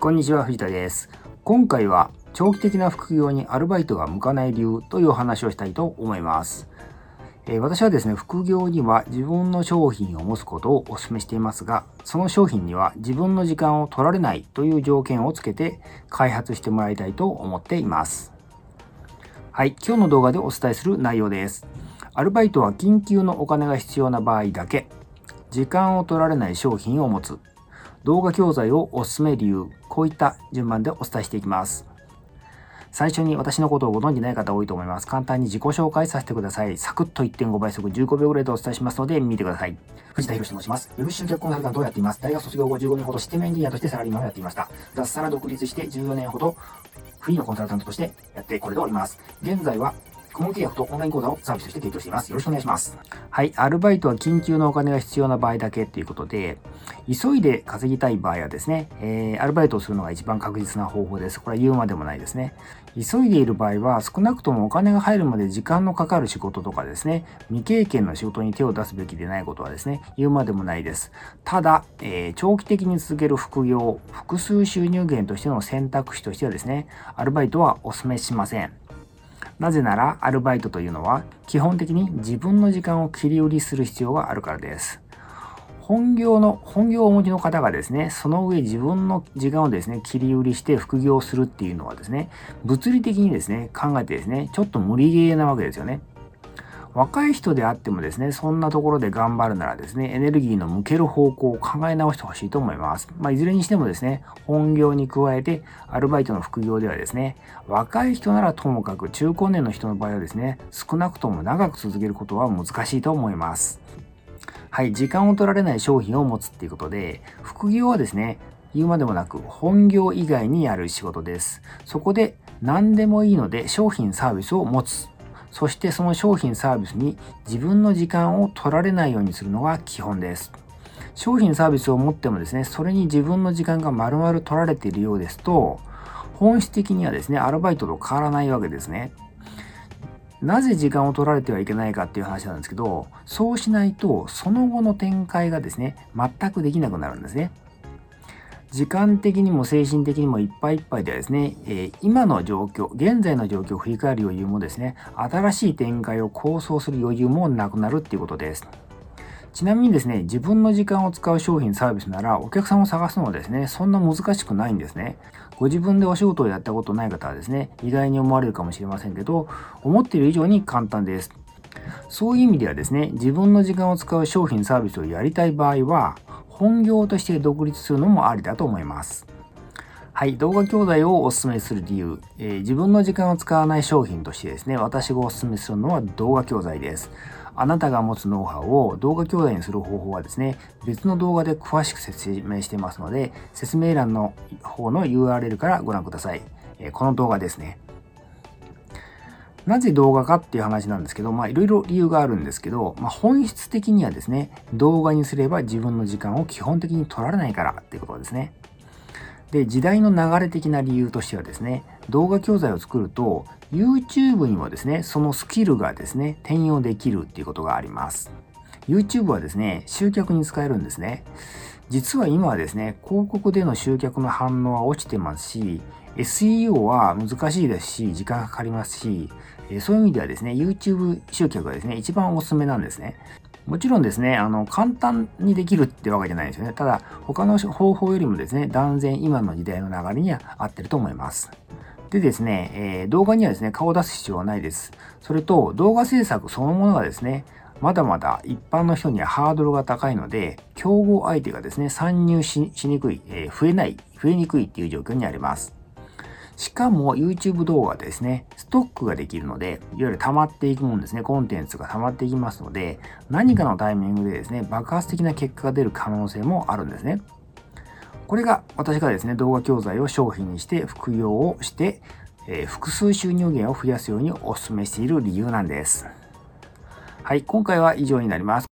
こんにちは、藤田です。今回は長期的な副業にアルバイトが向かない理由というお話をしたいと思います。えー、私はですね、副業には自分の商品を持つことをお勧めしていますが、その商品には自分の時間を取られないという条件をつけて開発してもらいたいと思っています。はい、今日の動画でお伝えする内容です。アルバイトは緊急のお金が必要な場合だけ、時間を取られない商品を持つ、動画教材をおすすめ理由、こういった順番でお伝えしていきます。最初に私のことをご存じない方多いと思います。簡単に自己紹介させてください。サクッと1.5倍速15秒ぐらいでお伝えしますので見てください。藤田博と申します。ウェブ集客コンサルタントをやっています。大学卒業後15年ほどシステムエンジニアとしてサラリーマンをやっていました。脱サラ独立して14年ほどフリーのコンサルタントとしてやってこれております。現在は顧問契約とオンライン講座をサービスとして提供しています。よろしくお願いします。はい。アルバイトは緊急のお金が必要な場合だけということで、急いで稼ぎたい場合はですね、えー、アルバイトをするのが一番確実な方法です。これは言うまでもないですね。急いでいる場合は、少なくともお金が入るまで時間のかかる仕事とかですね、未経験の仕事に手を出すべきでないことはですね、言うまでもないです。ただ、えー、長期的に続ける副業、複数収入源としての選択肢としてはですね、アルバイトはお勧めしません。なぜならアルバイトというのは基本的に自分の時間を切り売りする必要があるからです。本業の、本業をお持ちの方がですね、その上自分の時間をですね、切り売りして副業するっていうのはですね、物理的にですね、考えてですね、ちょっと無理ゲーなわけですよね。若い人であってもですね、そんなところで頑張るならですね、エネルギーの向ける方向を考え直してほしいと思います。まあ、いずれにしてもですね、本業に加えて、アルバイトの副業ではですね、若い人ならともかく中高年の人の場合はですね、少なくとも長く続けることは難しいと思います。はい、時間を取られない商品を持つっていうことで、副業はですね、言うまでもなく本業以外にやる仕事です。そこで何でもいいので商品サービスを持つそしてその商品サービスに自分の時間を取られないようにするのが基本です。商品サービスを持ってもですね、それに自分の時間が丸々取られているようですと、本質的にはですね、アルバイトと変わらないわけですね。なぜ時間を取られてはいけないかっていう話なんですけど、そうしないと、その後の展開がですね、全くできなくなるんですね。時間的にも精神的にもいっぱいいっぱいでですね、えー、今の状況、現在の状況を振り返る余裕もですね、新しい展開を構想する余裕もなくなるっていうことです。ちなみにですね、自分の時間を使う商品サービスならお客さんを探すのはですね、そんな難しくないんですね。ご自分でお仕事をやったことない方はですね、意外に思われるかもしれませんけど、思っている以上に簡単です。そういう意味ではですね、自分の時間を使う商品サービスをやりたい場合は、本業として独立するのもありだと思います。はい、動画教材をお勧めする理由、えー、自分の時間を使わない商品としてですね、私がお勧めするのは動画教材です。あなたが持つノウハウを動画教材にする方法はですね、別の動画で詳しく説明してますので、説明欄の方の URL からご覧ください。えー、この動画ですね。なぜ動画かっていう話なんですけど、まあいろいろ理由があるんですけど、まあ本質的にはですね、動画にすれば自分の時間を基本的に取られないからっていうことですね。で、時代の流れ的な理由としてはですね、動画教材を作ると、YouTube にもですね、そのスキルがですね、転用できるっていうことがあります。YouTube はですね、集客に使えるんですね。実は今はですね、広告での集客の反応は落ちてますし、SEO は難しいですし、時間かかりますし、そういう意味ではですね、YouTube 集客がですね、一番おすすめなんですね。もちろんですね、あの、簡単にできるってわけじゃないですよね。ただ、他の方法よりもですね、断然今の時代の流れには合ってると思います。でですね、えー、動画にはですね、顔を出す必要はないです。それと、動画制作そのものがですね、まだまだ一般の人にはハードルが高いので、競合相手がですね、参入しにくい、えー、増えない、増えにくいっていう状況にあります。しかも YouTube 動画ですね、ストックができるので、いわゆる溜まっていくもんですね、コンテンツが溜まっていきますので、何かのタイミングでですね、爆発的な結果が出る可能性もあるんですね。これが私がですね、動画教材を商品にして副業をして、えー、複数収入源を増やすようにお勧めしている理由なんです。はい、今回は以上になります。